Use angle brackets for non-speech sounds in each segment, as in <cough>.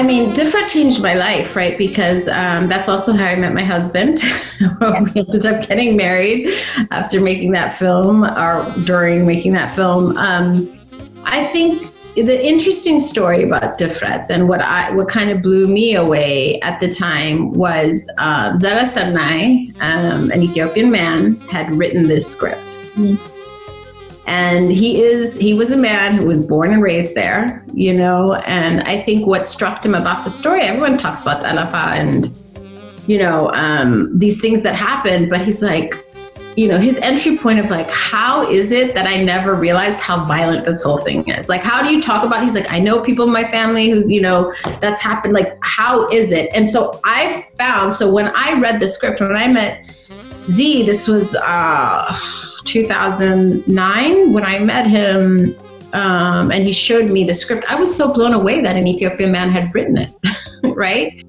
I mean, Difret changed my life, right? Because um, that's also how I met my husband. <laughs> we ended up getting married after making that film or during making that film. Um, I think the interesting story about Difret and what I what kind of blew me away at the time was uh, Zeresenay, um, an Ethiopian man, had written this script. Mm-hmm and he is he was a man who was born and raised there you know and i think what struck him about the story everyone talks about Alafa and you know um, these things that happened but he's like you know his entry point of like how is it that i never realized how violent this whole thing is? Like how do you talk about he's like i know people in my family who's you know that's happened like how is it? And so i found so when i read the script when i met z this was uh 2009 when I met him um, and he showed me the script. I was so blown away that an Ethiopian man had written it, <laughs> right?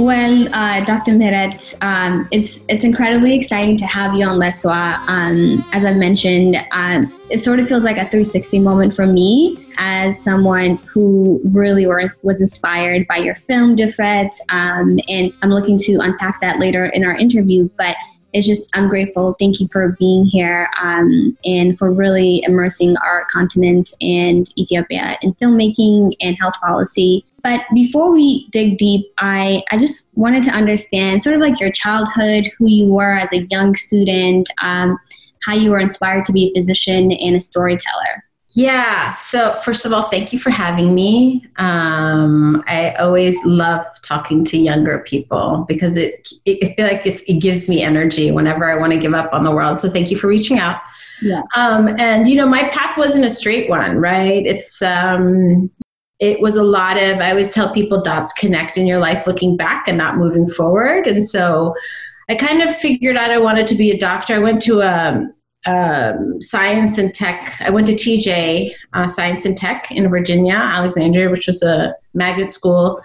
Well, uh, Dr. Mehret, um, it's it's incredibly exciting to have you on Leswa. Um, as I've mentioned, um, it sort of feels like a 360 moment for me as someone who really were, was inspired by your film, Difret, um, and I'm looking to unpack that later in our interview. But it's just I'm grateful. Thank you for being here um, and for really immersing our continent and Ethiopia in filmmaking and health policy. But before we dig deep, I I just wanted to understand sort of like your childhood, who you were as a young student, um, how you were inspired to be a physician and a storyteller. Yeah. So first of all, thank you for having me. Um, I always love talking to younger people because it, it I feel like it's, it gives me energy whenever I want to give up on the world. So thank you for reaching out. Yeah. Um, and you know, my path wasn't a straight one, right? It's um, it was a lot of. I always tell people dots connect in your life, looking back and not moving forward. And so, I kind of figured out I wanted to be a doctor. I went to a um, science and tech. I went to TJ uh, Science and Tech in Virginia, Alexandria, which was a magnet school,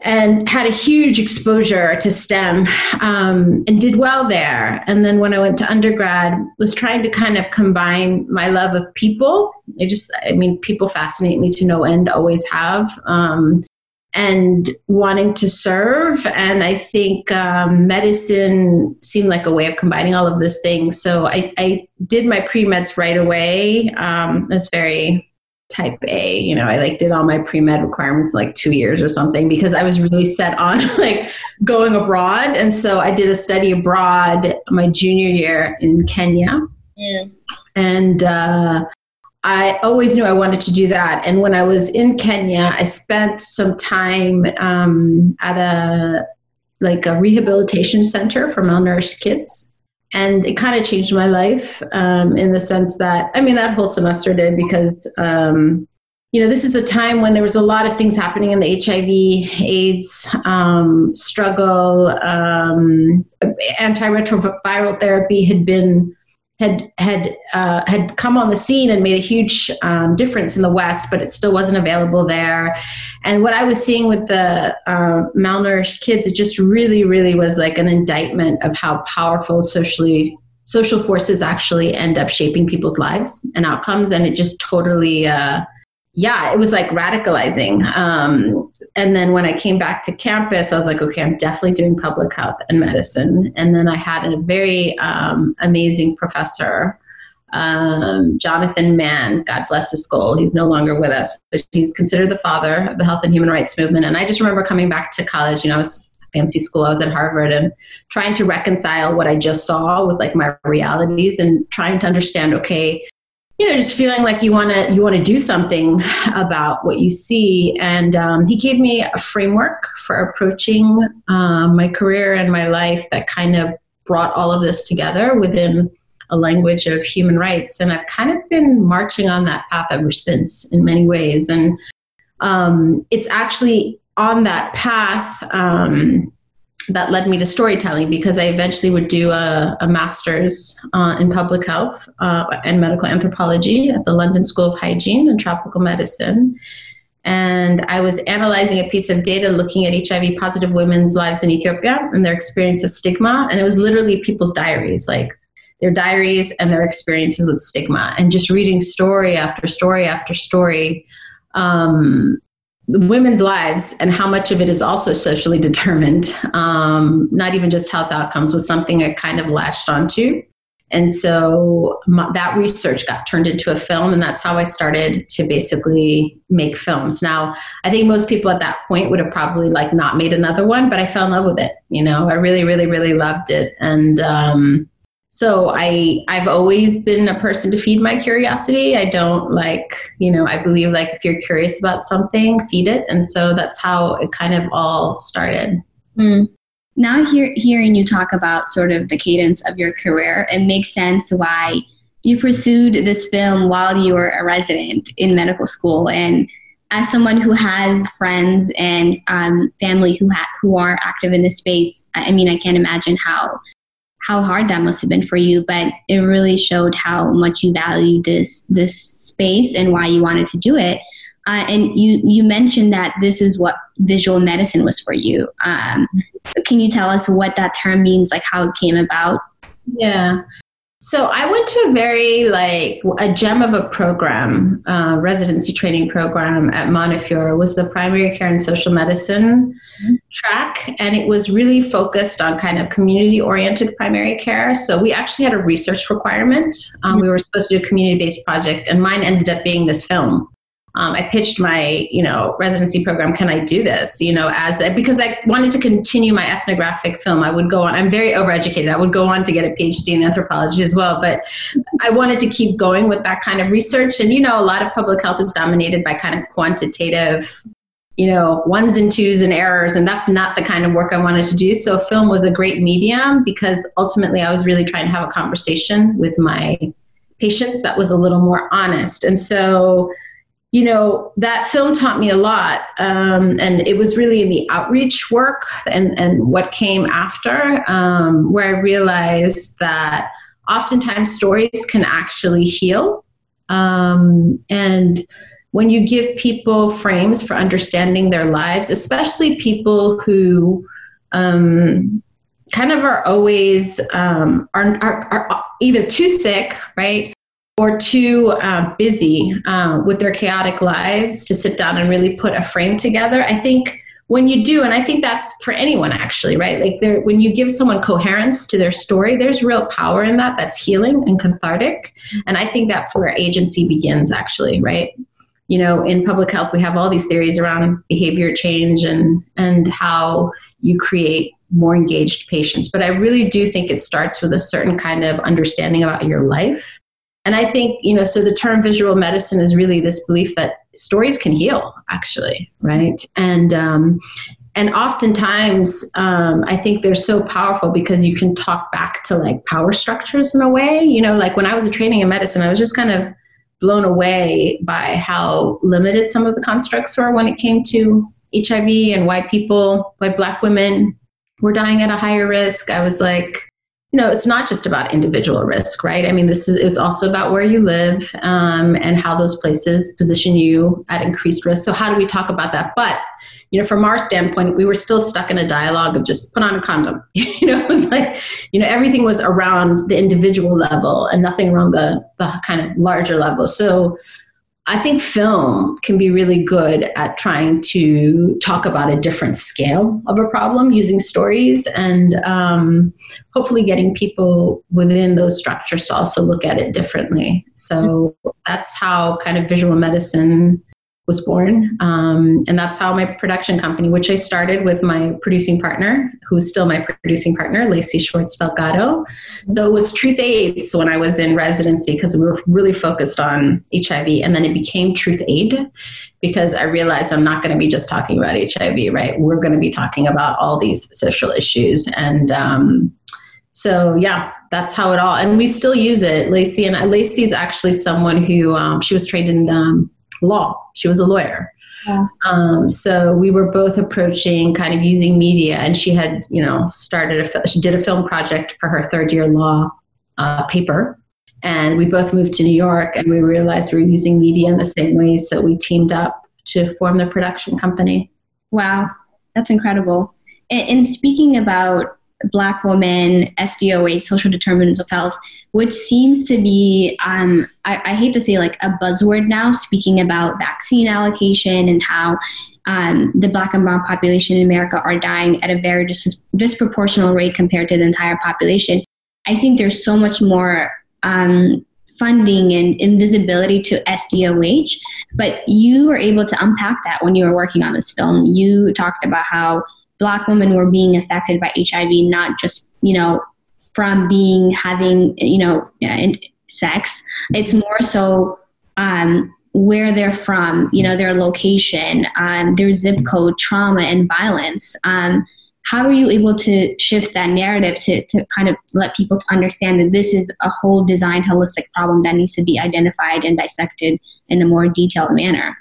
and had a huge exposure to STEM um, and did well there. And then when I went to undergrad, was trying to kind of combine my love of people. I just, I mean, people fascinate me to no end, always have. Um, and wanting to serve. And I think um, medicine seemed like a way of combining all of those things. So I, I did my pre meds right away. Um, I was very type A, you know, I like did all my pre med requirements like two years or something because I was really set on <laughs> like going abroad. And so I did a study abroad my junior year in Kenya. Yeah. And uh, I always knew I wanted to do that. And when I was in Kenya, I spent some time um, at a like a rehabilitation center for malnourished kids. And it kind of changed my life um, in the sense that, I mean, that whole semester did because, um, you know, this is a time when there was a lot of things happening in the HIV AIDS um, struggle. Um, antiretroviral therapy had been had had uh, had come on the scene and made a huge um, difference in the West, but it still wasn't available there. And what I was seeing with the uh, malnourished kids, it just really, really was like an indictment of how powerful socially social forces actually end up shaping people's lives and outcomes. And it just totally. Uh, yeah, it was like radicalizing. Um, and then when I came back to campus, I was like, okay, I'm definitely doing public health and medicine. And then I had a very um, amazing professor, um, Jonathan Mann, God bless his soul. He's no longer with us, but he's considered the father of the health and human rights movement. And I just remember coming back to college, you know, I was fancy school. I was at Harvard and trying to reconcile what I just saw with like my realities and trying to understand, okay, you know just feeling like you want to you want to do something about what you see. And um, he gave me a framework for approaching um, my career and my life that kind of brought all of this together within a language of human rights. And i've kind of been marching on that path ever since in many ways. And um, it's actually on that path um, that led me to storytelling because I eventually would do a, a master's uh, in public health uh, and medical anthropology at the London School of Hygiene and Tropical Medicine. And I was analyzing a piece of data looking at HIV positive women's lives in Ethiopia and their experience of stigma. And it was literally people's diaries like, their diaries and their experiences with stigma, and just reading story after story after story. Um, women's lives and how much of it is also socially <laughs> determined, um, not even just health outcomes, was something I kind of latched onto. And so my, that research got turned into a film, and that's how I started to basically make films. Now, I think most people at that point would have probably like not made another one, but I fell in love with it. You know, I really, really, really loved it, and um, so I I've always been a person to feed my curiosity. I don't like you know I believe like if you're curious about something, feed it, and so that's how it kind of all started. Mm now hear, hearing you talk about sort of the cadence of your career, it makes sense why you pursued this film while you were a resident in medical school. And as someone who has friends and um, family who ha- who are active in this space, I mean, I can't imagine how how hard that must have been for you. But it really showed how much you valued this this space and why you wanted to do it. Uh, and you you mentioned that this is what visual medicine was for you. Um, can you tell us what that term means, like how it came about? Yeah. So I went to a very like a gem of a program, uh, residency training program at Montefiore was the primary care and social medicine mm-hmm. Track, and it was really focused on kind of community oriented primary care. So we actually had a research requirement. Um, mm-hmm. We were supposed to do a community based project, and mine ended up being this film um, I pitched my, you know, residency program. Can I do this? You know, as a, because I wanted to continue my ethnographic film. I would go on. I'm very overeducated. I would go on to get a PhD in anthropology as well, but I wanted to keep going with that kind of research. And you know, a lot of public health is dominated by kind of quantitative you know, ones and twos and errors, and that's not the kind of work I wanted to do. So, film was a great medium because ultimately I was really trying to have a conversation with my patients that was a little more honest. And so, you know that film taught me a lot um, and it was really in the outreach work and, and what came after um, where i realized that oftentimes stories can actually heal um, and when you give people frames for understanding their lives especially people who um, kind of are always um, are, are, are either too sick right or too uh, busy uh, with their chaotic lives to sit down and really put a frame together. I think when you do, and I think that for anyone actually, right? Like when you give someone coherence to their story, there's real power in that. That's healing and cathartic, and I think that's where agency begins, actually, right? You know, in public health, we have all these theories around behavior change and and how you create more engaged patients. But I really do think it starts with a certain kind of understanding about your life and I think, you know, so the term visual medicine is really this belief that stories can heal, actually, right? And, um, and oftentimes, um, I think they're so powerful because you can talk back to like power structures in a way. You know, like when I was a training in medicine, I was just kind of blown away by how limited some of the constructs were when it came to HIV and why people, why Black women were dying at a higher risk. I was like, you know, it's not just about individual risk, right? I mean, this is it's also about where you live um, and how those places position you at increased risk. So, how do we talk about that? But you know, from our standpoint, we were still stuck in a dialogue of just put on a condom. <laughs> you know, it was like, you know, everything was around the individual level and nothing around the the kind of larger level. So, I think film can be really good at trying to talk about a different scale of a problem using stories and um, hopefully getting people within those structures to also look at it differently. So that's how kind of visual medicine was born. Um, and that's how my production company, which I started with my producing partner, who's still my producing partner, Lacey Schwartz Delgado. Mm-hmm. So it was Truth AIDS when I was in residency because we were really focused on HIV. And then it became Truth Aid because I realized I'm not going to be just talking about HIV, right? We're going to be talking about all these social issues. And um, so, yeah, that's how it all, and we still use it. Lacey and Lacey is actually someone who um, she was trained in um, law. She was a lawyer. Yeah. Um, so we were both approaching kind of using media, and she had, you know, started a she did a film project for her third year law uh, paper, and we both moved to New York, and we realized we were using media in the same way, so we teamed up to form the production company. Wow, that's incredible. And, and speaking about Black woman, SDOH, social determinants of health, which seems to be, um, I, I, hate to say like a buzzword now, speaking about vaccine allocation and how um, the Black and Brown population in America are dying at a very dis- disproportional rate compared to the entire population. I think there's so much more um, funding and invisibility to SDOH, but you were able to unpack that when you were working on this film. You talked about how black women were being affected by HIV, not just, you know, from being having, you know, sex. It's more so um, where they're from, you know, their location, um, their zip code, trauma, and violence. Um, how are you able to shift that narrative to, to kind of let people understand that this is a whole design holistic problem that needs to be identified and dissected in a more detailed manner?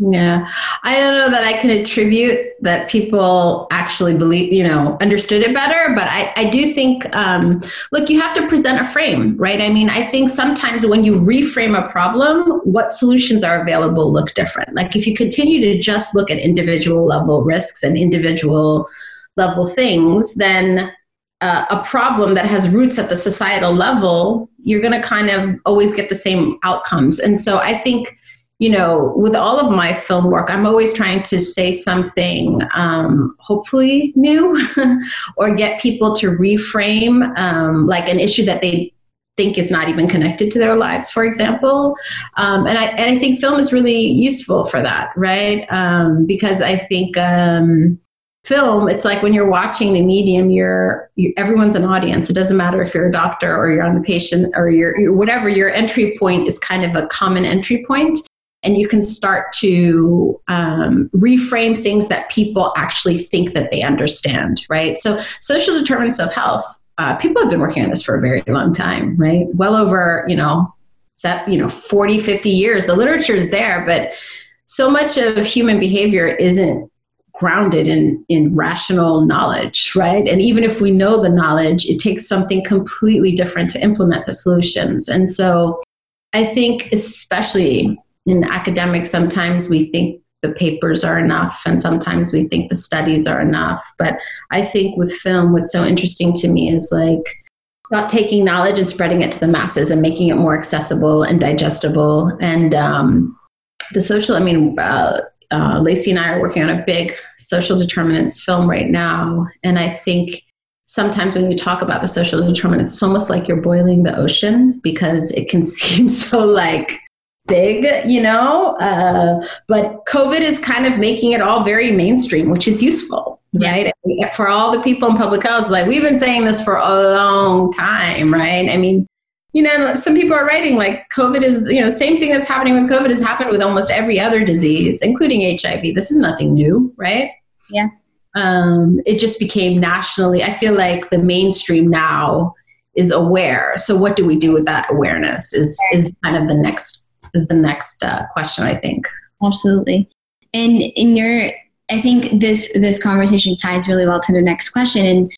Yeah, I don't know that I can attribute that people actually believe, you know, understood it better, but I, I do think, um, look, you have to present a frame, right? I mean, I think sometimes when you reframe a problem, what solutions are available look different. Like if you continue to just look at individual level risks and individual level things, then uh, a problem that has roots at the societal level, you're going to kind of always get the same outcomes. And so I think, you know, with all of my film work, I'm always trying to say something um, hopefully new <laughs> or get people to reframe um, like an issue that they think is not even connected to their lives, for example. Um, and, I, and I think film is really useful for that, right? Um, because I think um, film it's like when you're watching the medium you're you, everyone's an audience it doesn't matter if you're a doctor or you're on the patient or you're, you're whatever your entry point is kind of a common entry point and you can start to um, reframe things that people actually think that they understand right? So social determinants of health uh, people have been working on this for a very long time right? Well over you know you know 40 50 years. The literature is there but so much of human behavior isn't grounded in in rational knowledge right? And even if we know the knowledge it takes something completely different to implement the solutions. And so i think especially in academics sometimes we think the papers are enough and sometimes we think the studies are enough but i think with film what's so interesting to me is like not taking knowledge and spreading it to the masses and making it more accessible and digestible and um, the social i mean uh, uh, Lacey and I are working on a big social determinants film right now. And I think sometimes when you talk about the social determinants, it's almost like you're boiling the ocean because it can <laughs> seem so like big, you know? Uh, but COVID is kind of making it all very mainstream, which is useful, yeah. right? For all the people in public health, like we've been saying this for a long time, right? I mean, you know, some people are writing like COVID is, you know, same thing that's happening with COVID has happened with almost every other disease, including HIV. This is nothing new, right? Yeah. Um, it just became nationally. I feel like the mainstream now is aware. So what do we do with that awareness? Is is kind of the next is the next uh, question. I think. Absolutely. And in your, I think this this conversation ties really well to the next question. And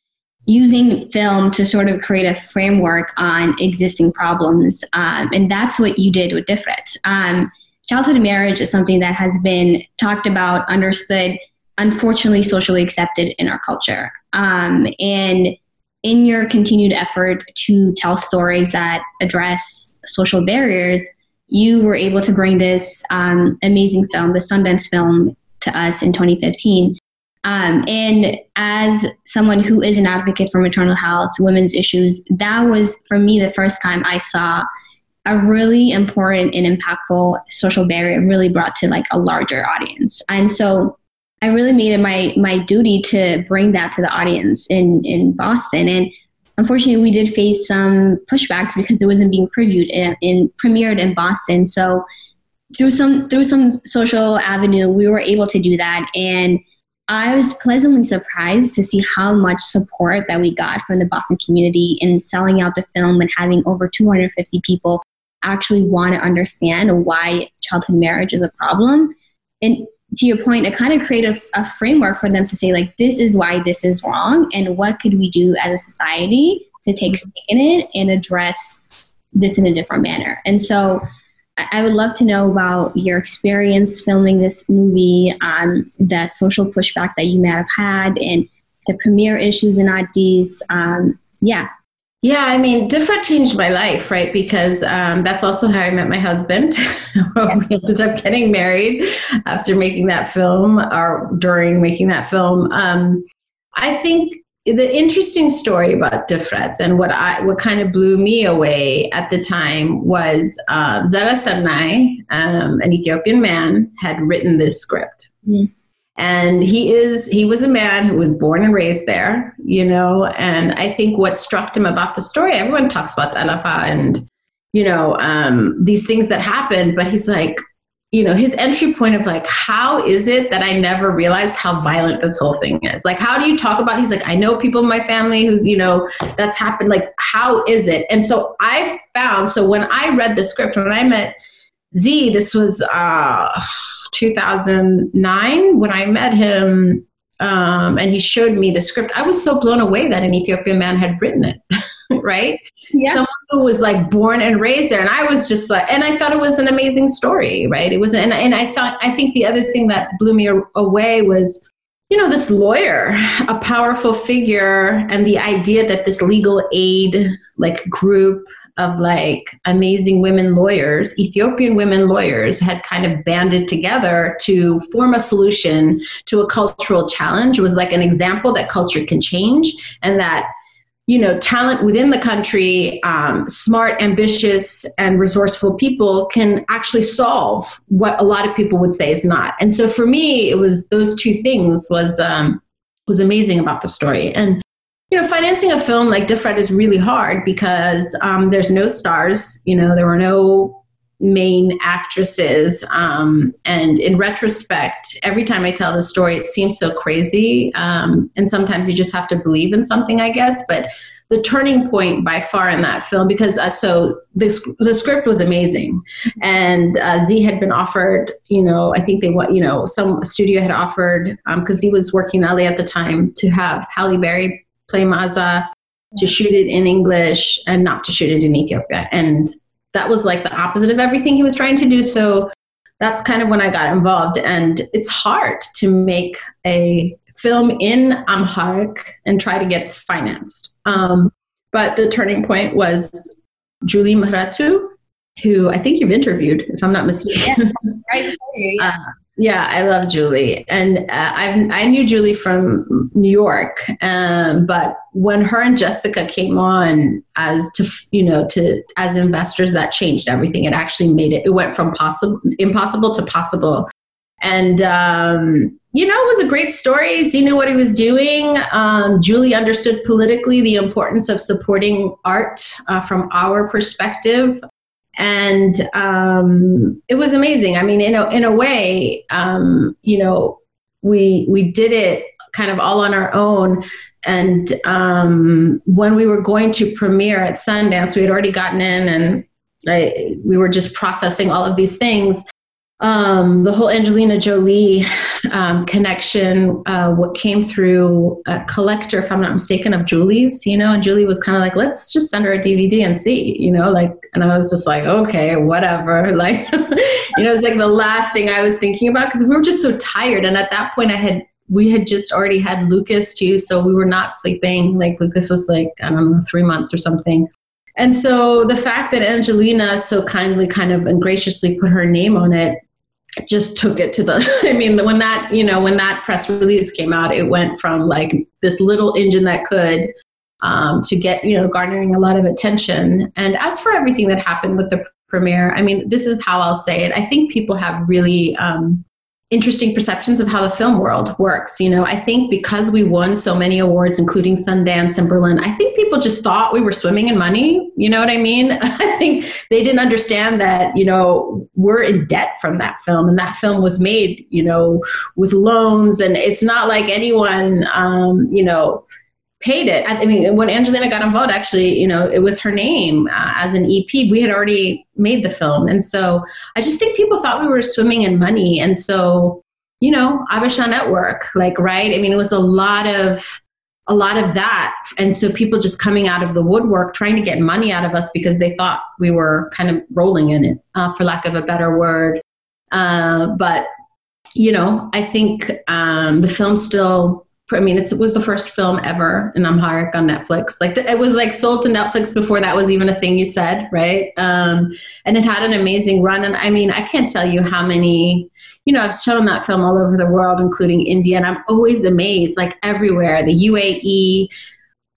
using film to sort of create a framework on existing problems. Um, and that's what you did with Difret. Um, childhood marriage is something that has been talked about, understood, unfortunately socially accepted in our culture. Um, and in your continued effort to tell stories that address social barriers, you were able to bring this um, amazing film, the Sundance film, to us in 2015. Um, and as someone who is an advocate for maternal health, women's issues, that was for me the first time I saw a really important and impactful social barrier really brought to like a larger audience. And so I really made it my my duty to bring that to the audience in in Boston. And unfortunately, we did face some pushbacks because it wasn't being previewed in, in premiered in Boston. So through some through some social avenue, we were able to do that and I was pleasantly surprised to see how much support that we got from the Boston community in selling out the film and having over 250 people actually want to understand why childhood marriage is a problem. And to your point, it kind of created a, a framework for them to say, like, this is why this is wrong, and what could we do as a society to take stake in it and address this in a different manner. And so I would love to know about your experience filming this movie, um, the social pushback that you may have had, and the premiere issues in Addis. Um, yeah. Yeah, I mean, Difret changed my life, right? Because um, that's also how I met my husband. <laughs> we ended up getting married after making that film or during making that film. Um, I think the interesting story about Difret and what I what kind of blew me away at the time was um, Zeresenay, um, an Ethiopian man, had written this script. Mm and he is he was a man who was born and raised there you know and i think what struck him about the story everyone talks about Alafa and you know um, these things that happened but he's like you know his entry point of like how is it that i never realized how violent this whole thing is? Like how do you talk about he's like i know people in my family who's you know that's happened like how is it? And so i found so when i read the script when i met z this was uh 2009 when I met him um, and he showed me the script. I was so blown away that an Ethiopian man had written it, <laughs> right? Yeah. Someone who was like born and raised there. And I was just like, and I thought it was an amazing story, right? It was, and, and I thought, I think the other thing that blew me away was, you know, this lawyer, a powerful figure, and the idea that this legal aid like group of like amazing women lawyers, Ethiopian women lawyers, had kind of banded together to form a solution to a cultural challenge. It was like an example that culture can change and that you know talent within the country um, smart ambitious and resourceful people can actually solve what a lot of people would say is not and so for me it was those two things was um, was amazing about the story and you know, financing a film like Difret is really hard because um, there's no stars. You know, there were no main actresses. Um, and in retrospect, every time I tell the story, it seems so crazy. Um, and sometimes you just have to believe in something, I guess. But the turning point by far in that film, because uh, so the, the script was amazing, and uh, Z had been offered, you know, I think they want, you know, some studio had offered because um, was working in LA at the time to have Halle Berry play Meaza, to shoot it in English and not to shoot it in Ethiopia. And that was like the opposite of everything he was trying to do. So that's kind of when I got involved. And it's hard to make a film in Amharic and try to get financed. Um, but the turning point was Julie Mehretu, who I think you've interviewed, if I'm not mistaken. Yeah, right you, yeah. <laughs> Uh, yeah, I love Julie, and uh, I I knew Julie from New York, um, but when her and Jessica came on as to you know to as investors, that changed everything. It actually made it. It went from possible impossible to possible, and um, you know it was a great story. Z knew what he was doing. Um, Julie understood politically the importance of supporting art uh, from our perspective and um, it was amazing. I mean, in a in a way, um, you know, we we did it kind of all on our own. And um, when we were going to premiere at Sundance, we had already gotten in, and I, we were just processing all of these things um, the whole Angelina Jolie um, connection, uh, what came through a collector, if I'm not mistaken, of Julie's, you know, and Julie was kind of like, let's just send her a DVD and see, you know, like, and I was just like, okay, whatever. <laughs> Like, you know, it's like the last thing I was thinking about because we were just so tired. And at that point, I had, we had just already had Lucas too, so we were not sleeping. Like, Lucas was like, I don't know, three months or something. And so the fact that Angelina so kindly kind of and graciously put her name on it just took it to the <laughs> i mean when that you know when that press release came out it went from like this little engine that could um, to get you know garnering a lot of attention. And as for everything that happened with the premiere i mean this is how i'll say it. I think people have really um, interesting perceptions of how the film world works. You know, I think because we won so many awards, including Sundance and Berlin, I think people just thought we were swimming in money. You know what I mean? <laughs> I think they didn't understand that, you know, we're in debt from that film and that film was made, you know, with loans. And it's not like anyone, um, you know, paid it. I mean, when Angelina got involved, actually, you know, it was her name uh, as an EP. We had already made the film. And so I just think people thought we were swimming in money. And so, you know, Habesha Network, like, right? I mean, it was a lot of, a lot of that. And so people just coming out of the woodwork trying to get money out of us because they thought we were kind of rolling in it, uh, for lack of a better word. Uh, but, you know, I think um, the film still I mean, it was the first film ever in Amharic on Netflix. Like it was like sold to Netflix before that was even a thing you said, right? Um, and it had an amazing run. And I mean, I can't tell you how many, you know, I've shown that film all over the world, including India, and I'm always amazed, like everywhere, the UAE,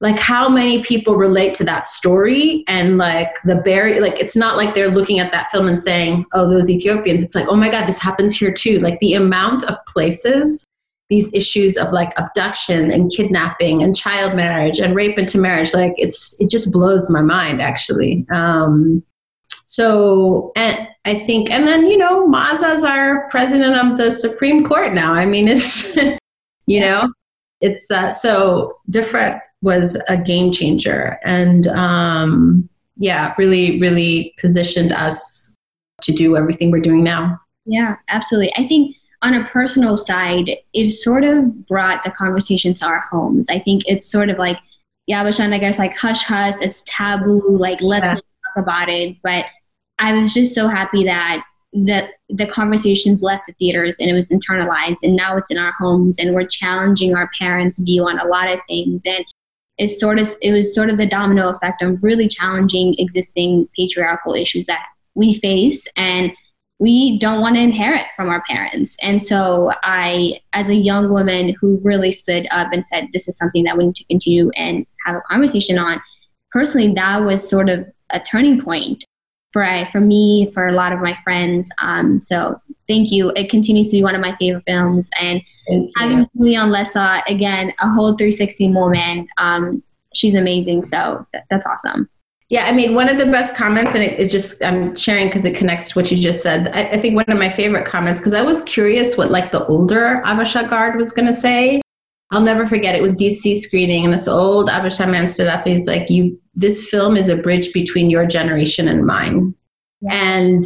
like how many people relate to that story and like the barrier like it's not like they're looking at that film and saying oh those ethiopians it's like oh my god this happens here too like the amount of places these issues of like abduction and kidnapping and child marriage and rape into marriage like it's it just blows my mind actually. Um so and i think and then you know Meaza's our president of the supreme court now. I mean it's <laughs> you know it's uh, so Difret was a game changer. And um, yeah really really positioned us to do everything we're doing now. Yeah absolutely. I think on a personal side it sort of brought the conversation to our homes. I think it's sort of like yeah i guess like hush hush it's taboo like let's yeah. not talk about it. But i was just so happy that the the conversations left the theaters and it was internalized and now it's in our homes and we're challenging our parents view on a lot of things. And it's sort of it was sort of the domino effect of really challenging existing patriarchal issues that we face. And we don't want to inherit from our parents. And so I, as a young woman who really stood up and said, this is something that we need to continue and have a conversation on, personally, that was sort of a turning point for I, for me, for a lot of my friends. Um, so thank you. It continues to be one of my favorite films, and having Julian Lesa again, a whole 360 moment. Um, she's amazing. So th- that's awesome. Yeah, I mean, one of the best comments, and it, it just I'm sharing because it connects to what you just said. I, I think one of my favorite comments because I was curious what like the older Habesha guard was going to say. I'll never forget. It was DC screening, and this old Habesha man stood up and he's like, "You, this film is a bridge between your generation and mine." Yeah. And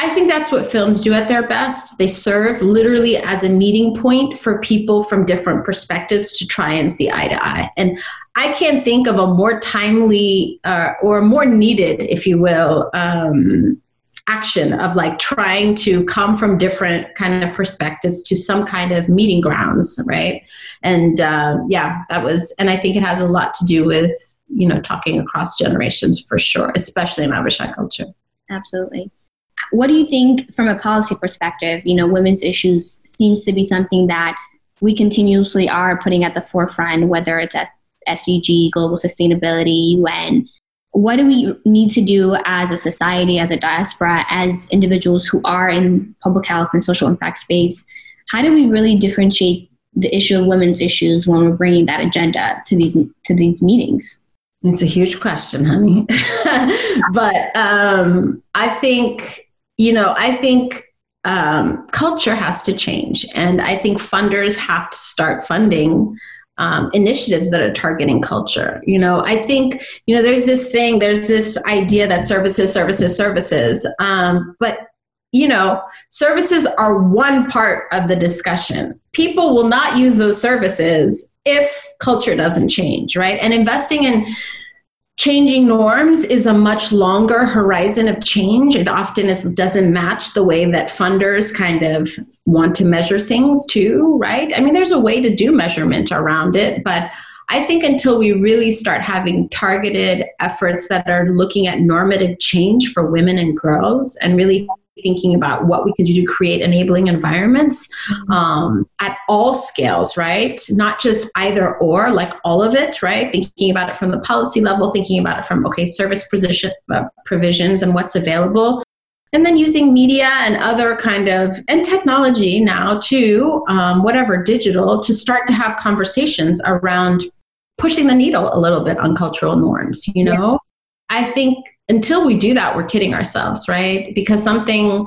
I think that's what films do at their best. They serve literally as a meeting point for people from different perspectives to try and see eye to eye. And I can't think of a more timely uh, or more needed, if you will, um, action of like trying to come from different kind of perspectives to some kind of meeting grounds, right? And uh, yeah, that was, and I think it has a lot to do with you know talking across generations for sure, especially in Aboriginal culture. Absolutely. What do you think from a policy perspective? You know, women's issues seems to be something that we continuously are putting at the forefront, whether it's at SDG, global sustainability, UN. What do we need to do as a society, as a diaspora, as individuals who are in public health and social impact space? How do we really differentiate the issue of women's issues when we're bringing that agenda to these to these meetings? It's a huge question, honey. <laughs> but um, I think you know, I think um, culture has to change. And I think funders have to start funding um, initiatives that are targeting culture. You know, I think, you know, there's this thing, there's this idea that services, services, services. Um, but, you know, services are one part of the discussion. People will not use those services if culture doesn't change, right? And investing in changing norms is a much longer horizon of change. It often is, doesn't match the way that funders kind of want to measure things too, right? I mean, there's a way to do measurement around it, but I think until we really start having targeted efforts that are looking at normative change for women and girls and really thinking about what we can do to create enabling environments mm-hmm. um, at all scales, right? Not just either or, like all of it, right? Thinking about it from the policy level, thinking about it from, okay, service position, uh, provisions and what's available. And then using media and other kind of, and technology now too, um, whatever, digital, to start to have conversations around pushing the needle a little bit on cultural norms, you know? Yeah. I think until we do that, we're kidding ourselves, right? Because something,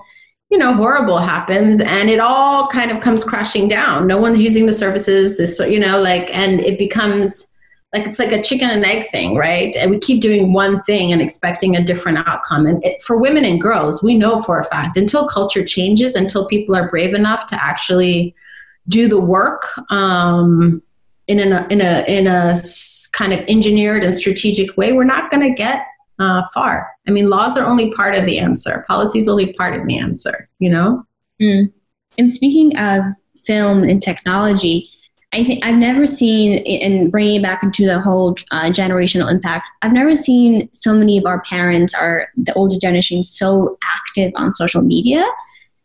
you know, horrible happens and it all kind of comes crashing down. No one's using the services, this, you know, like, and it becomes like it's like a chicken and egg thing, right? And we keep doing one thing and expecting a different outcome. And it, for women and girls, we know for a fact until culture changes, until people are brave enough to actually do the work. Um, in a in a in a kind of engineered and strategic way, we're not going to get uh, far. I mean, laws are only part of the answer. Policy is only part of the answer. You know. Mm. And speaking of film and technology, I think I've never seen, and bringing it back into the whole uh, generational impact, I've never seen so many of our parents, or the older generation, so active on social media.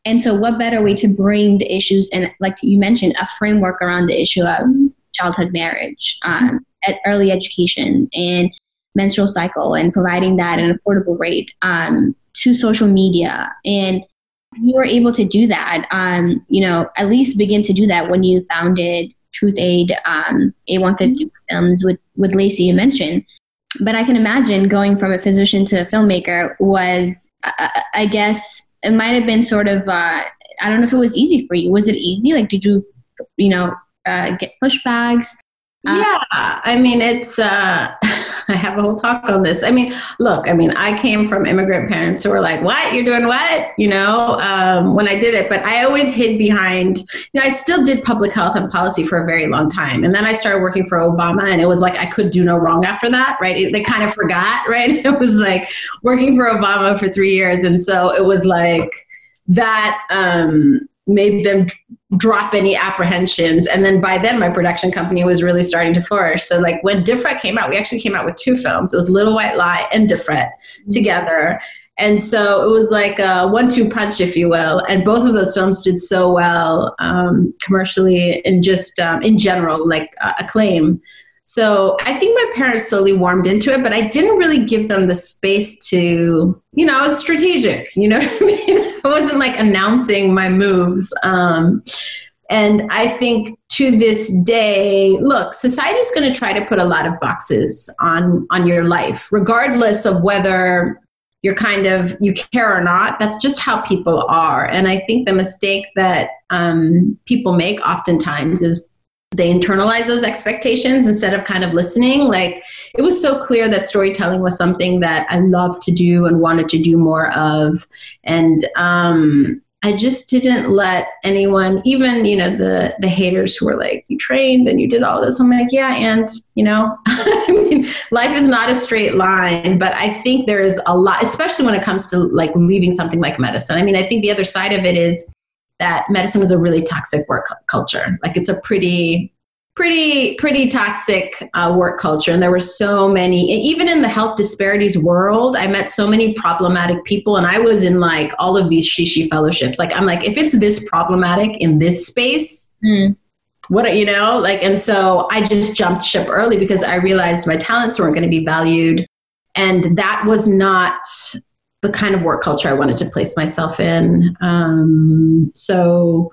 And so, what better way to bring the issues and, like you mentioned, a framework around the issue of childhood marriage, um, early education, and menstrual cycle, and providing that at an affordable rate um, to social media and you were able to do that, um, you know, at least begin to do that when you founded Truth Aid, um, A150 films with, with Lacey you mentioned. But I can imagine going from a physician to a filmmaker was, uh, I guess, it might have been sort of, uh, I don't know if it was easy for you. Was it easy? Like, did you, you know, uh, get pushbacks? Uh, yeah, I mean, it's, uh, <laughs> I have a whole talk on this. I mean, look, I mean, I came from immigrant parents who were like, what? You're doing what? You know, um, when I did it, but I always hid behind, you know, I still did public health and policy for a very long time. And then I started working for Obama and it was like, I could do no wrong after that, right? It, they kind of forgot, <laughs> right? It was like working for Obama for three years. And so it was like that, um, made them drop any apprehensions. And then by then, my production company was really starting to flourish. So, like when Difret came out, we actually came out with two films. It was Little White Lie and Difret mm-hmm. together. And so it was like a one-two punch, if you will. And both of those films did so well um, commercially and just um, in general, like uh, acclaim. So I think my parents slowly warmed into it, but I didn't really give them the space to, you know, I was strategic, you know <laughs> what I mean? I wasn't like announcing my moves. Um, and I think to this day, look, society is going to try to put a lot of boxes on on your life, regardless of whether you're kind of you care or not. That's just how people are. And I think the mistake that um, people make oftentimes is they internalize those expectations instead of kind of listening. Like it was so clear that storytelling was something that I loved to do and wanted to do more of. And um, I just didn't let anyone, even you know the the haters who were like, "You trained and you did all this." I'm like, "Yeah," and you know, <laughs> I mean, life is not a straight line, but I think there is a lot, especially when it comes to like leaving something like medicine. I mean, I think the other side of it is that medicine was a really toxic work culture. Like it's a pretty pretty pretty toxic uh, work culture and there were so many even in the health disparities world i met so many problematic people and i was in like all of these shishi fellowships like i'm like if it's this problematic in this space mm. what you know like and so i just jumped ship early because i realized my talents weren't going to be valued and that was not the kind of work culture I wanted to place myself in. Um, so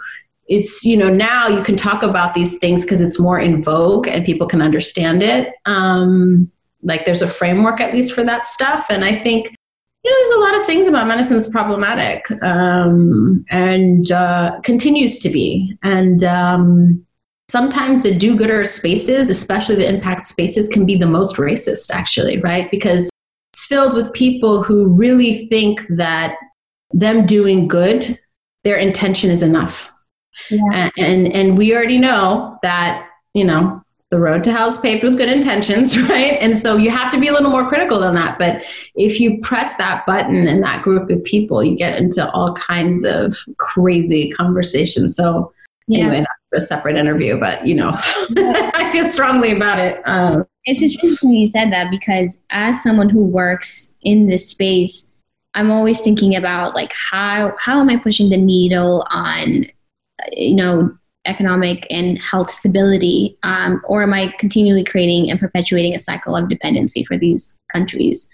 it's you know now you can talk about these things because it's more in vogue and people can understand it. Um, like there's a framework at least for that stuff, and I think you know there's a lot of things about medicine that's problematic um, and uh, continues to be and. Um, sometimes the do-gooder spaces, especially the impact spaces, can be the most racist, actually, right? Because it's filled with people who really think that them doing good, their intention is enough. Yeah. And, and we already know that, you know, the road to hell is paved with good intentions, <laughs> right? And so you have to be a little more critical than that. But if you press that button in that group of people, you get into all kinds of crazy conversations. So yeah. anyway, that's a separate interview, but you know, <laughs> I feel strongly about it. Um, it's interesting you said that because as someone who works in this space, I'm always thinking about like how how am I pushing the needle on you know economic and health stability, um, or am I continually creating and perpetuating a cycle of dependency for these countries?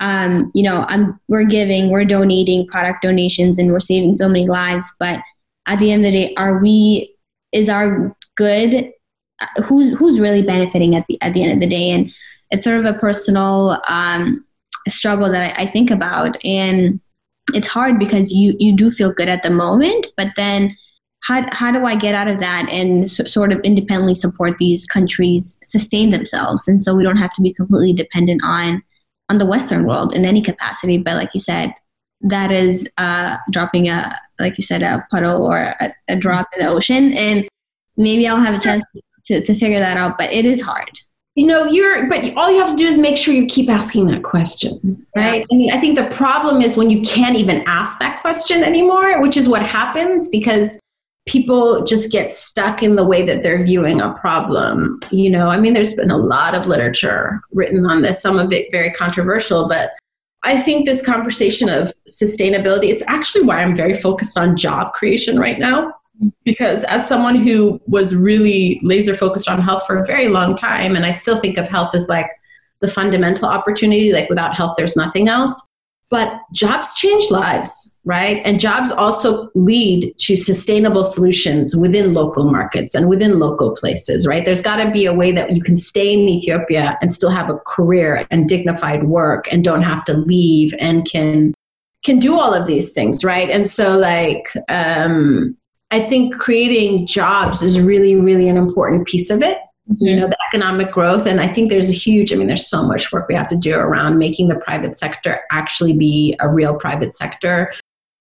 Um, you know, I'm we're giving, we're donating product donations, and we're saving so many lives, but at the end of the day, are we is our good who's who's really benefiting at the at the end of the day. And it's sort of a personal um, struggle that I, I, think about. And it's hard because you you do feel good at the moment but then how, how do I get out of that and so, sort of independently support these countries sustain themselves? And so we don't have to be completely dependent on on the Western world in any capacity. But like you said that is uh, dropping a like you said a puddle or a, a drop in the ocean. And maybe I'll have a chance to, to figure that out, but it is hard. You know, you're, but all you have to do is make sure you keep asking that question, right? I mean, I think the problem is when you can't even ask that question anymore, which is what happens because people just get stuck in the way that they're viewing a problem. You know, I mean, there's been a lot of literature written on this, some of it very controversial, but I think this conversation of sustainability, it's actually why I'm very focused on job creation right now. Because as someone who was really laser focused on health for a very long time, and I still think of health as like the fundamental opportunity, like without health, there's nothing else. But jobs change lives, right? And jobs also lead to sustainable solutions within local markets and within local places, right? There's got to be a way that you can stay in Ethiopia and still have a career and dignified work and don't have to leave and can can do all of these things, right? And so like um I think creating jobs is really really an important piece of it mm-hmm. you know the economic growth. And i think there's a huge i mean there's so much work we have to do around making the private sector actually be a real private sector.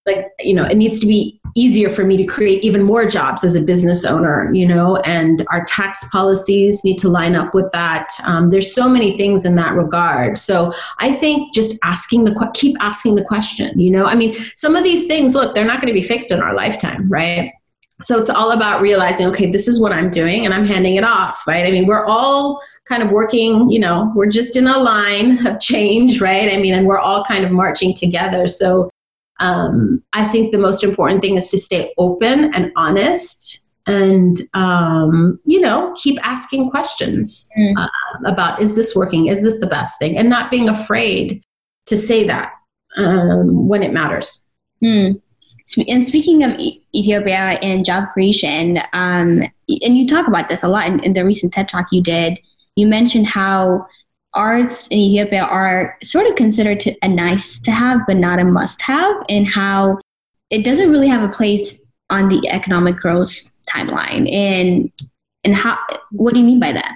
Like you know it needs to be easier for me to create even more jobs as a business owner you know and our tax policies need to line up with that. Um, there's so many things in that regard. So i think just asking the keep asking the question you know? I mean some of these things look they're not going to be fixed in our lifetime right so it's all about realizing okay this is what i'm doing and i'm handing it off right? I mean we're all kind of working you know we're just in a line of change right? I mean and we're all kind of marching together. So um, i think the most important thing is to stay open and honest and um, you know keep asking questions mm. uh, about is this working? Is this the best thing? And not being afraid to say that um, when it matters. Mm. And speaking of Ethiopia and job creation, um, and you talk about this a lot in, in the recent TED talk you did, you mentioned how arts in Ethiopia are sort of considered to, a nice to have, but not a must have, and how it doesn't really have a place on the economic growth timeline. And and how what do you mean by that?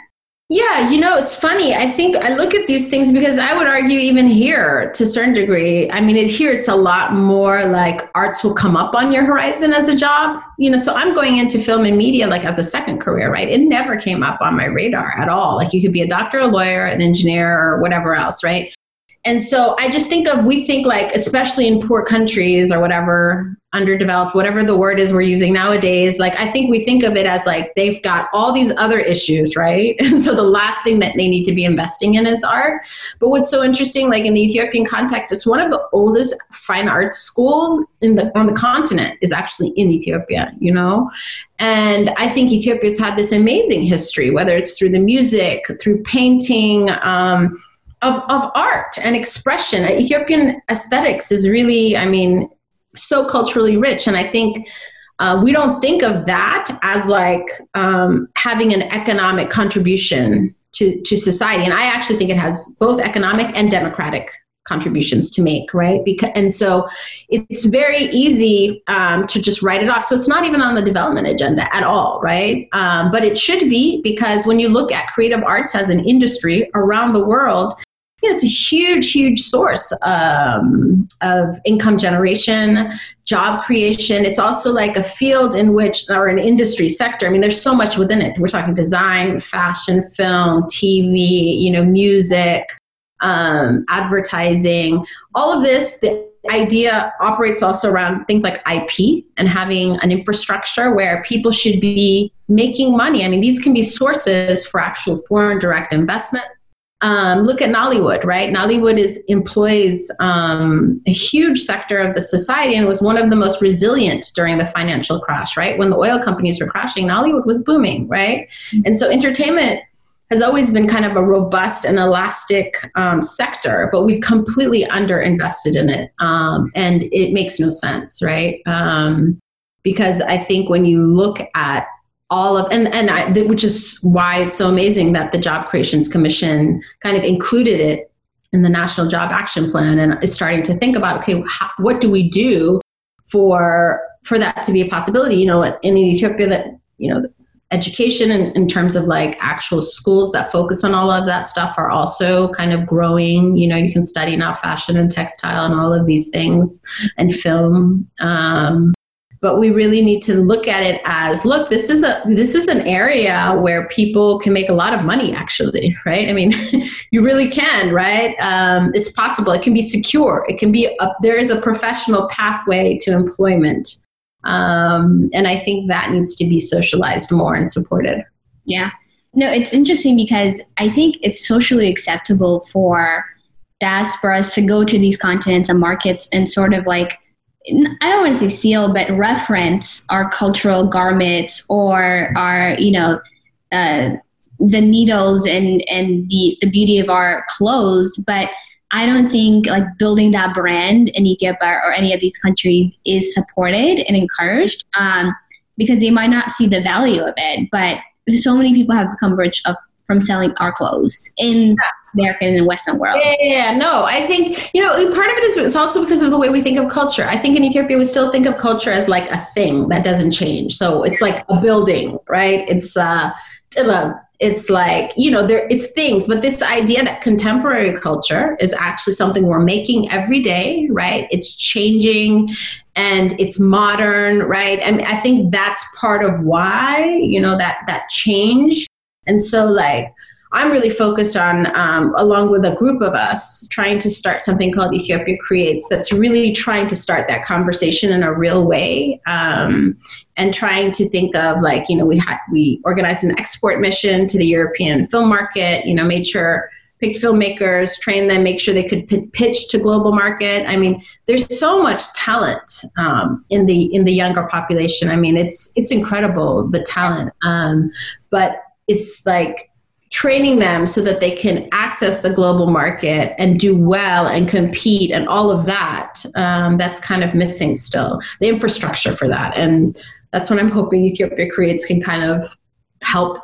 Yeah, you know, it's funny. I think I look at these things because I would argue even here to a certain degree. I mean, here it's a lot more like arts will come up on your horizon as a job. You know, so I'm going into film and media like as a second career, right? It never came up on my radar at all. Like you could be a doctor, a lawyer, an engineer, or whatever else, right? And so I just think of, we think like, especially in poor countries or whatever, underdeveloped, whatever the word is we're using nowadays, like I think we think of it as like they've got all these other issues, right? <laughs> And so the last thing that they need to be investing in is art. But what's so interesting, like in the Ethiopian context, it's one of the oldest fine arts schools in the on the continent is actually in Ethiopia, you know? And I think Ethiopia's had this amazing history, whether it's through the music, through painting, um, of, of art and expression. Ethiopian aesthetics is really, I mean, so culturally rich. And I think uh, we don't think of that as like um, having an economic contribution to, to society. And I actually think it has both economic and democratic contributions to make, right? Because and so it's very easy um, to just write it off. So it's not even on the development agenda at all, right? Um, but it should be because when you look at creative arts as an industry around the world, you know, it's a huge, huge source um, of income generation, job creation. It's also like a field in which, or an industry sector. I mean, there's so much within it. We're talking design, fashion, film, TV, you know, music, um, advertising. All of this, the idea operates also around things like IP and having an infrastructure where people should be making money. I mean, these can be sources for actual foreign direct investment um, look at Nollywood, right? Nollywood is employs um, a huge sector of the society and was one of the most resilient during the financial crash, right? When the oil companies were crashing, Nollywood was booming, right? Mm-hmm. And so entertainment has always been kind of a robust and elastic um, sector, but we've completely underinvested in it, um, and it makes no sense, right? Um, because I think when you look at all of and and I, which is why it's so amazing that the Job Creations Commission kind of included it in the National Job Action Plan and is starting to think about okay, how, what do we do for for that to be a possibility? You know, in Ethiopia, that you know, education in, in terms of like actual schools that focus on all of that stuff are also kind of growing. You know, you can study now fashion and textile and all of these things and film. Um, but we really need to look at it as look this is a this is an area where people can make a lot of money actually right? I mean <laughs> you really can right? Um, it's possible. It can be secure. It can be a, there is a professional pathway to employment. Um, and I think that needs to be socialized more and supported. Yeah. No, it's interesting because I think it's socially acceptable for diasporas to go to these continents and markets and sort of like I don't want to say steal, but reference our cultural garments or our, you know, uh, the needles and and the the beauty of our clothes. But I don't think like building that brand in Ethiopia or any of these countries is supported and encouraged um, because they might not see the value of it. But so many people have become rich of from selling our clothes in American and Western world. Yeah, yeah, no, I think you know part of it is it's also because of the way we think of culture. I think in Ethiopia we still think of culture as like a thing that doesn't change. So it's like a building, right? It's uh, it's like you know there it's things, but this idea that contemporary culture is actually something we're making every day, right? It's changing and it's modern, right? And I think that's part of why you know that that change. And so like I'm really focused on, um, along with a group of us, trying to start something called Ethiopia Creates that's really trying to start that conversation in a real way um, and trying to think of like, you know, we had, we organized an export mission to the European film market, you know, made sure picked filmmakers, trained them, make sure they could p- pitch to global market. I mean, there's so much talent um, in the in the younger population. I mean, it's it's incredible the talent, um, but it's like training them so that they can access the global market and do well and compete and all of that um, that's kind of missing still the infrastructure for that. And that's what i'm hoping ethiopia creates can kind of help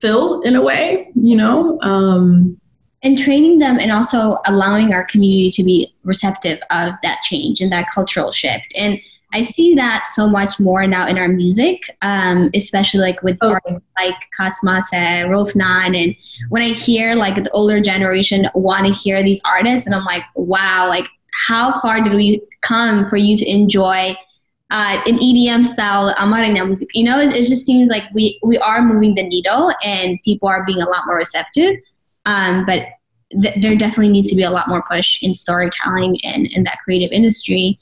fill in a way you know um, and training them and also allowing our community to be receptive of that change and that cultural shift. And I see that so much more now in our music, um, especially like with okay. like Cosmas and Rophnan. And when I hear like the older generation want to hear these artists, and I'm like, wow, like how far did we come for you to enjoy uh, an EDM style Amarina music? You know, it, it, just seems like we, we are moving the needle and people are being a lot more receptive. Um, but th- there definitely needs to be a lot more push in storytelling and in that creative industry.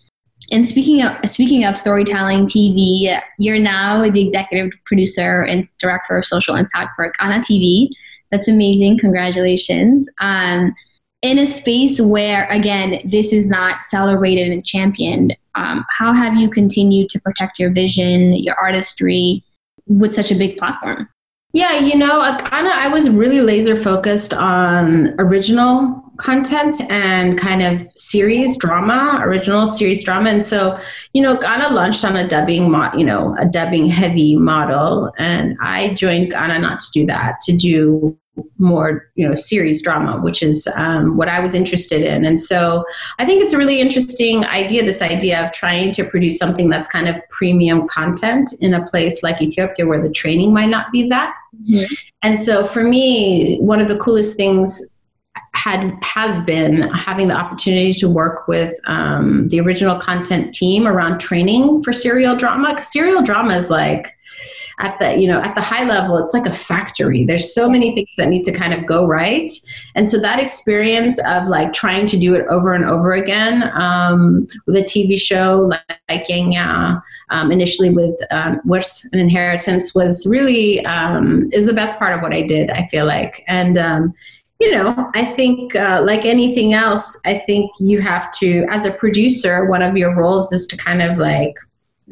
And speaking of speaking of storytelling TV, you're now the executive producer and director of social impact for Kana TV. That's amazing. Congratulations. Um, in a space where, again, this is not celebrated and championed, um, how have you continued to protect your vision, your artistry with such a big platform? Yeah, you know, Kana, I was really laser focused on original content and kind of series drama, original series drama. And so, you know, Kana launched on a dubbing, mo- you know, a dubbing heavy model, and I joined Kana not to do that, to do more you know series drama which is um, what i was interested in and so i think it's a really interesting idea this idea of trying to produce something that's kind of premium content in a place like ethiopia where the training might not be that mm-hmm. and so for me one of the coolest things had has been having the opportunity to work with um, the original content team around training for serial drama. Serial drama is like at the you know at the high level, it's like a factory. There's so many things that need to kind of go right, and so that experience of like trying to do it over and over again um, with a TV show like, like Yegna, um, initially with um, What's an Inheritance was really um, is the best part of what I did. I feel like and um, you know, I think uh, like anything else, I think you have to, as a producer, one of your roles is to kind of like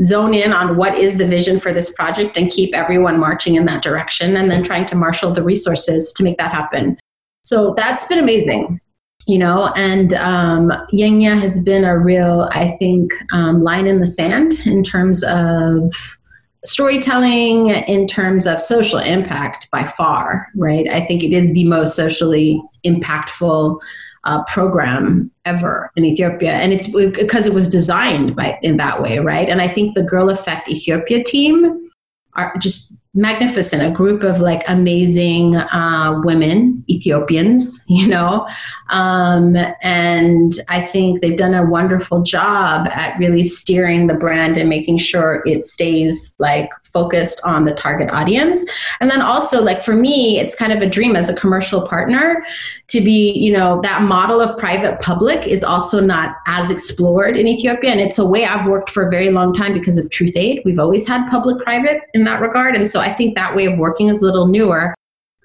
zone in on what is the vision for this project and keep everyone marching in that direction and then trying to marshal the resources to make that happen. So that's been amazing, you know, and um, Yegna has been a real, I think, um, line in the sand in terms of storytelling in terms of social impact by far, right? I think it is the most socially impactful uh, program ever in Ethiopia, and it's because it was designed by in that way, right? And I think the Girl Effect Ethiopia team are just magnificent a group of like amazing uh, women ethiopians <laughs> you know? Um, and i think they've done a wonderful job at really steering the brand and making sure it stays like focused on the target audience. And then also like for me it's kind of a dream as a commercial partner to be you know that model of private public is also not as explored in ethiopia. And it's a way i've worked for a very long time because of truth aid. We've always had public private in that regard. And so i think that way of working is a little newer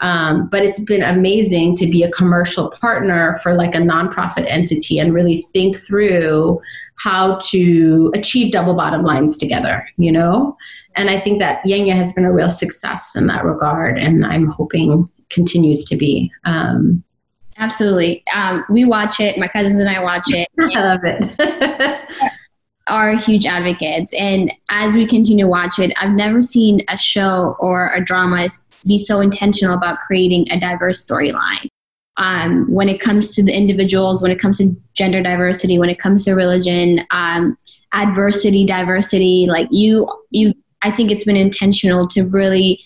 um, but it's been amazing to be a commercial partner for like a nonprofit entity and really think through how to achieve double bottom lines together, you know? And I think that Yegna has been a real success in that regard, and I'm hoping continues to be. Um, Absolutely. Um, we watch it, my cousins and I watch it. <laughs> I love it. <laughs> are huge advocates. And as we continue to watch it, I've never seen a show or a drama be so intentional about creating a diverse storyline um, when it comes to the individuals, when it comes to gender diversity, when it comes to religion, um, adversity, diversity. Like you, you, I think it's been intentional to really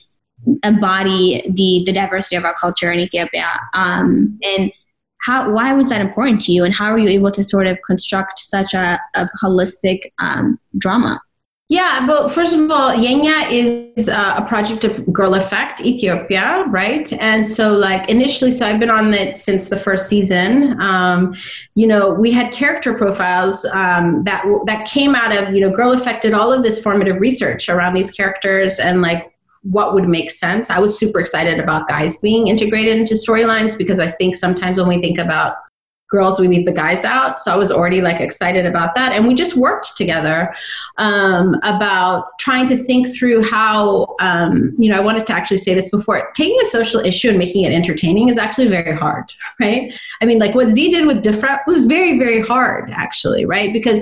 embody the the diversity of our culture in Ethiopia. Um, and how, why was that important to you, and how were you able to sort of construct such a, a holistic um, drama? Yeah, well, first of all, Yegna is uh, a project of Girl Effect Ethiopia, right? And so, like, initially, so I've been on it since the first season. Um, you know, we had character profiles um, that that came out of you know, Girl Effect did all of this formative research around these characters and like what would make sense. I was super excited about guys being integrated into storylines because I think sometimes when we think about girls we leave the guys out. So i was already like excited about that. And we just worked together um, about trying to think through how um, you know i wanted to actually say this before. Taking a social issue and making it entertaining is actually very hard <laughs> right? I mean like what z did with Difret was very very hard actually right? Because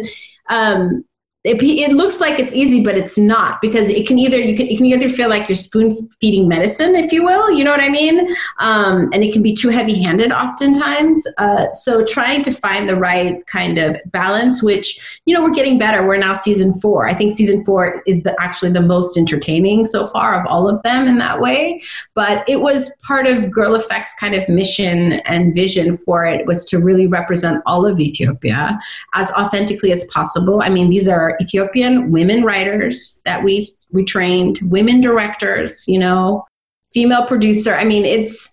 um, it, it looks like it's easy, but it's not because it can either you can you can either feel like you're spoon feeding medicine, if you will, you know what I mean, um, and it can be too heavy handed oftentimes. Uh, so trying to find the right kind of balance, which you know we're getting better. We're now season four. I think season four is the actually the most entertaining so far of all of them in that way. But it was part of Girl Effect's kind of mission and vision for it was to really represent all of Ethiopia as authentically as possible. I mean, these are Ethiopian women writers that we we trained, women directors, you know, female producer. I mean, it's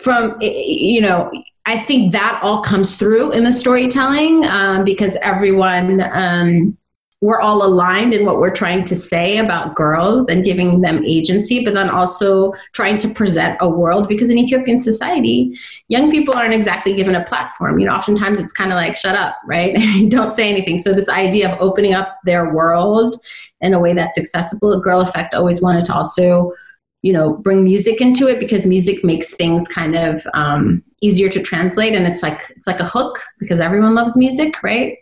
from you know. I think that all comes through in the storytelling um, because everyone um, we're all aligned in what we're trying to say about girls and giving them agency, but then also trying to present a world because in Ethiopian society, young people aren't exactly given a platform. You know, oftentimes it's kind of like, shut up, right? <laughs> Don't say anything. So, this idea of opening up their world in a way that's accessible, Girl Effect always wanted to also, you know, bring music into it because music makes things kind of um, easier to translate and it's like it's like a hook because everyone loves music, right?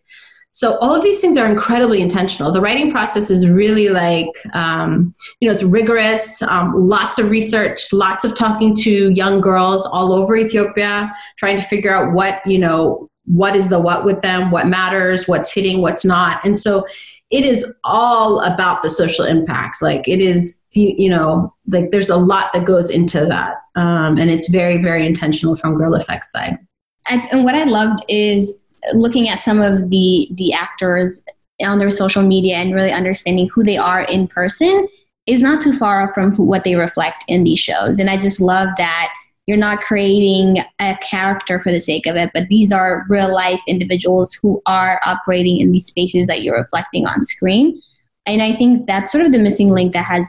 So all of these things are incredibly intentional. The writing process is really like, um, you know, it's rigorous, um, lots of research, lots of talking to young girls all over Ethiopia, trying to figure out what, you know, what is the what with them, what matters, what's hitting, what's not. And so it is all about the social impact. Like it is, you know, like there's a lot that goes into that. Um, and it's very, very intentional from Girl Effect side. And, and what I loved is looking at some of the the actors on their social media and really understanding who they are in person is not too far off from what they reflect in these shows. And I just love that you're not creating a character for the sake of it, but these are real life individuals who are operating in these spaces that you're reflecting on screen. And I think that's sort of the missing link that has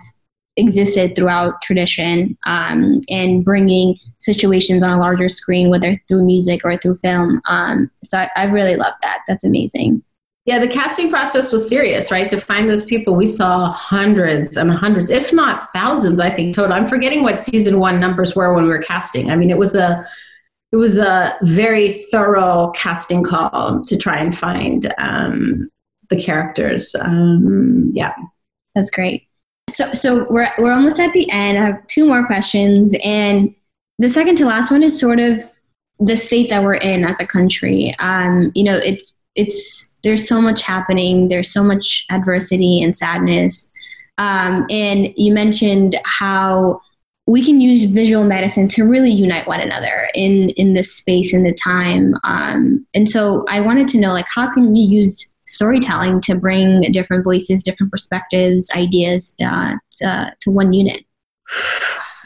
existed throughout tradition um, and bringing situations on a larger screen, whether through music or through film. Um, so I, I really love that. That's amazing. Yeah, the casting process was serious, right? To find those people, we saw hundreds and hundreds, if not thousands, I think total. I'm forgetting what season one numbers were when we were casting. I mean, it was a it was a very thorough casting call to try and find um, the characters. Um, yeah, that's great. So, so we're we're almost at the end. I have two more questions, and the second to last one is sort of the state that we're in as a country. Um, you know, it's it's there's so much happening. There's so much adversity and sadness. Um, and you mentioned how we can use visual medicine to really unite one another in in this space and the time. Um, and so I wanted to know, like, how can we use storytelling to bring different voices, different perspectives, ideas uh, to, to one unit?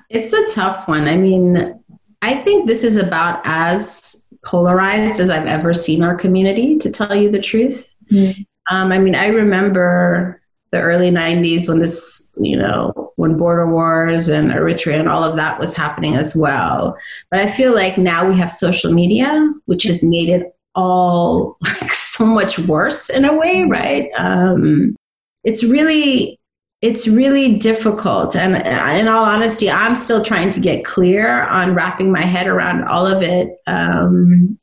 It's a tough one. I mean, I think this is about as polarized as I've ever seen our community, to tell you the truth. Mm-hmm. Um, I mean, I remember the early 90s when this, you know, when border wars and Eritrea and all of that was happening as well. But I feel like now we have social media, which has made it all <laughs> like so much worse in a way, right? Um, it's really it's really difficult and in all honesty i'm still trying to get clear on wrapping my head around all of it um,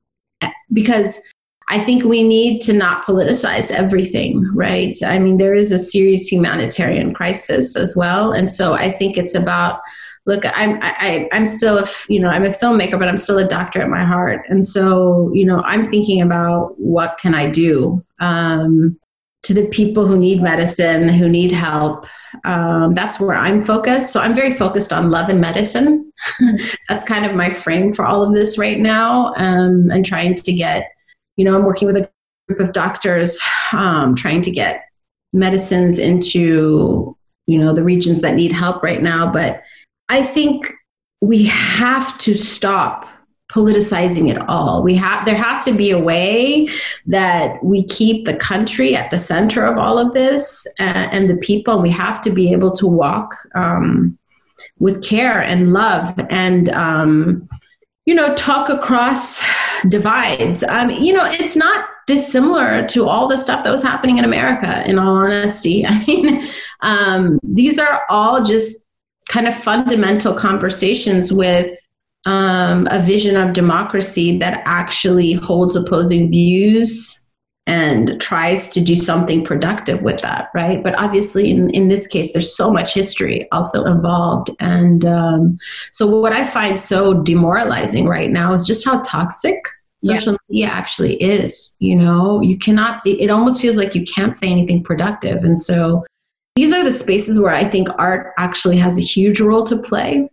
because I think we need to not politicize everything, right? I mean, there is a serious humanitarian crisis as well, and so I think it's about. Look, I'm I, I'm still a you know I'm a filmmaker, but I'm still a doctor at my heart, and so you know I'm thinking about what can I do um, to the people who need medicine, who need help. Um, that's where I'm focused. So I'm very focused on love and medicine. <laughs> that's kind of my frame for all of this right now, um, and trying to get you know, I'm working with a group of doctors um, trying to get medicines into, you know, the regions that need help right now. But I think we have to stop politicizing it all. We have there has to be a way that we keep the country at the center of all of this uh, and the people. We have to be able to walk um, with care and love and um, you know, talk across divides. Um, you know, it's not dissimilar to all the stuff that was happening in America, in all honesty. <laughs> I mean, um, these are all just kind of fundamental conversations with um, a vision of democracy that actually holds opposing views and tries to do something productive with that, right? But obviously, in, in this case, there's so much history also involved. And um, so, what I find so demoralizing right now is just how toxic social yeah. media actually is. You know, you cannot, it, it almost feels like you can't say anything productive. And so, these are the spaces where I think art actually has a huge role to play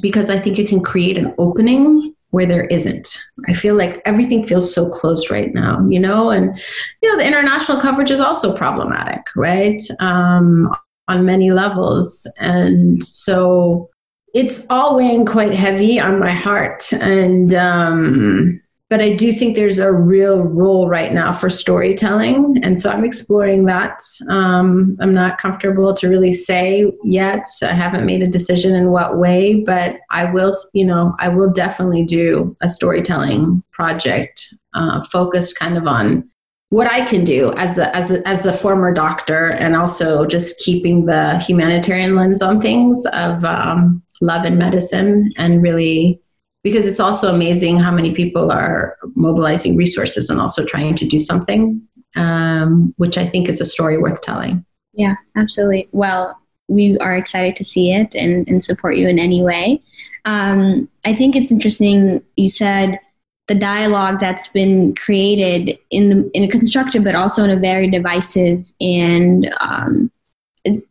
because I think it can create an opening where there isn't. I feel like everything feels so closed right now, you know, and you know the international coverage is also problematic, right? Um, on many levels, and so it's all weighing quite heavy on my heart, and um, but I do think there's a real role right now for storytelling, and so I'm exploring that. Um, I'm not comfortable to really say yet. I haven't made a decision in what way, but I will. You know, I will definitely do a storytelling project uh, focused kind of on what I can do as a, as a, as a former doctor, and also just keeping the humanitarian lens on things of um, love and medicine, and really because it's also amazing how many people are mobilizing resources and also trying to do something, um, which I think is a story worth telling. Yeah, absolutely. Well, we are excited to see it and, and support you in any way. Um, I think it's interesting. You said the dialogue that's been created in the, in a constructive, but also in a very divisive and um,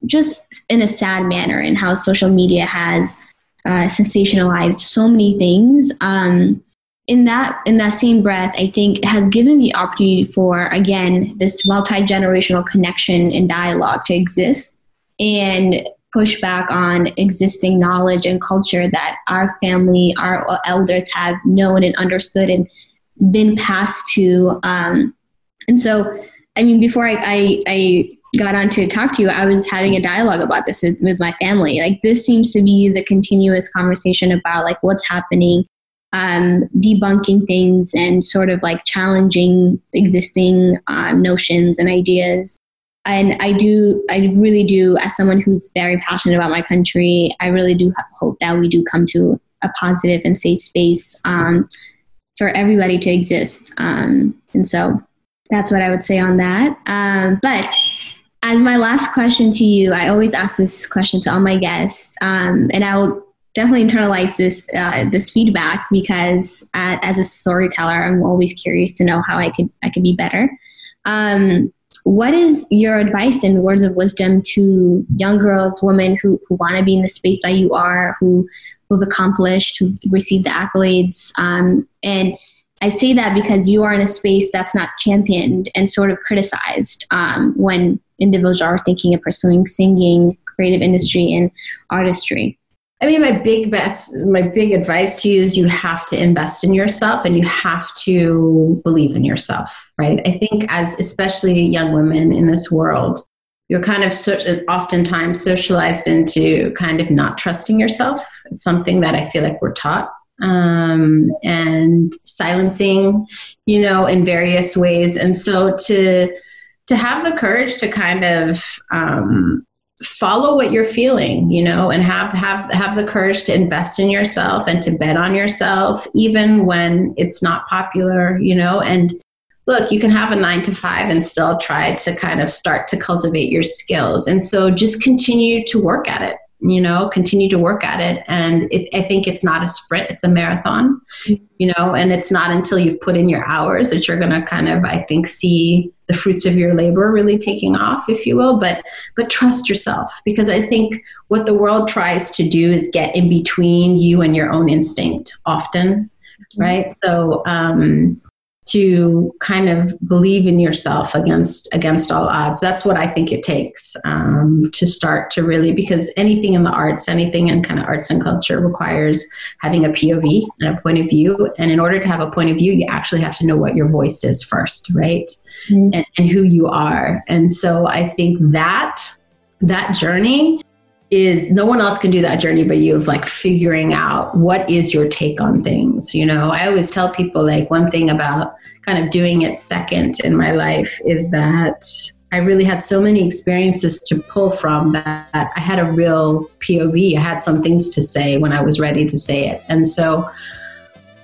just in a sad manner, and how social media has uh, sensationalized so many things. Um, in that in that same breath, I think it has given the opportunity for again this multi generational connection and dialogue to exist and push back on existing knowledge and culture that our family, our elders have known and understood and been passed to. Um, and so, I mean, before I, I, I got on to talk to you, I was having a dialogue about this with, with my family. Like this seems to be the continuous conversation about like what's happening, um, debunking things and sort of like challenging existing um, notions and ideas. And I do, I really do, as someone who's very passionate about my country, I really do hope that we do come to a positive and safe space um, for everybody to exist. Um, and so that's what I would say on that. Um, but as my last question to you, I always ask this question to all my guests, um, and I will definitely internalize this uh, this feedback because uh, as a storyteller, I'm always curious to know how I could I could be better. Um, what is your advice and words of wisdom to young girls, women who, who want to be in the space that you are, who who've accomplished, who've received the accolades, um, and I say that because you are in a space that's not championed and sort of criticized um, when individuals are thinking of pursuing singing, creative industry, and artistry. I mean, my big best, my big advice to you is you have to invest in yourself and you have to believe in yourself, right? I think as especially young women in this world, you're kind of so, oftentimes socialized into kind of not trusting yourself. It's something that I feel like we're taught um, and silencing, you know, in various ways. And so to to have the courage to kind of um, follow what you're feeling, you know, and have have have the courage to invest in yourself and to bet on yourself, even when it's not popular, you know, and look, you can have a nine to five and still try to kind of start to cultivate your skills. And so just continue to work at it you know continue to work at it. And it, i think it's not a sprint it's a marathon you know and it's not until you've put in your hours that you're going to kind of i think see the fruits of your labor really taking off if you will. But but trust yourself because i think what the world tries to do is get in between you and your own instinct often right? So um to kind of believe in yourself against against all odds. That's what i think it takes um, to start to really because anything in the arts anything in kind of arts and culture requires having a pov and a point of view. And in order to have a point of view you actually have to know what your voice is first right? Mm-hmm. and, and who you are. And so i think that that journey is no one else can do that journey but you of like figuring out what is your take on things you know? I always tell people like one thing about kind of doing it second in my life is that i really had so many experiences to pull from that i had a real pov i had some things to say when i was ready to say it. And so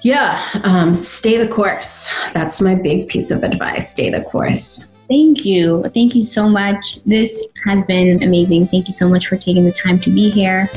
yeah um, stay the course. That's my big piece of advice. Stay the course Thank you. Thank you so much. This has been amazing. Thank you so much for taking the time to be here.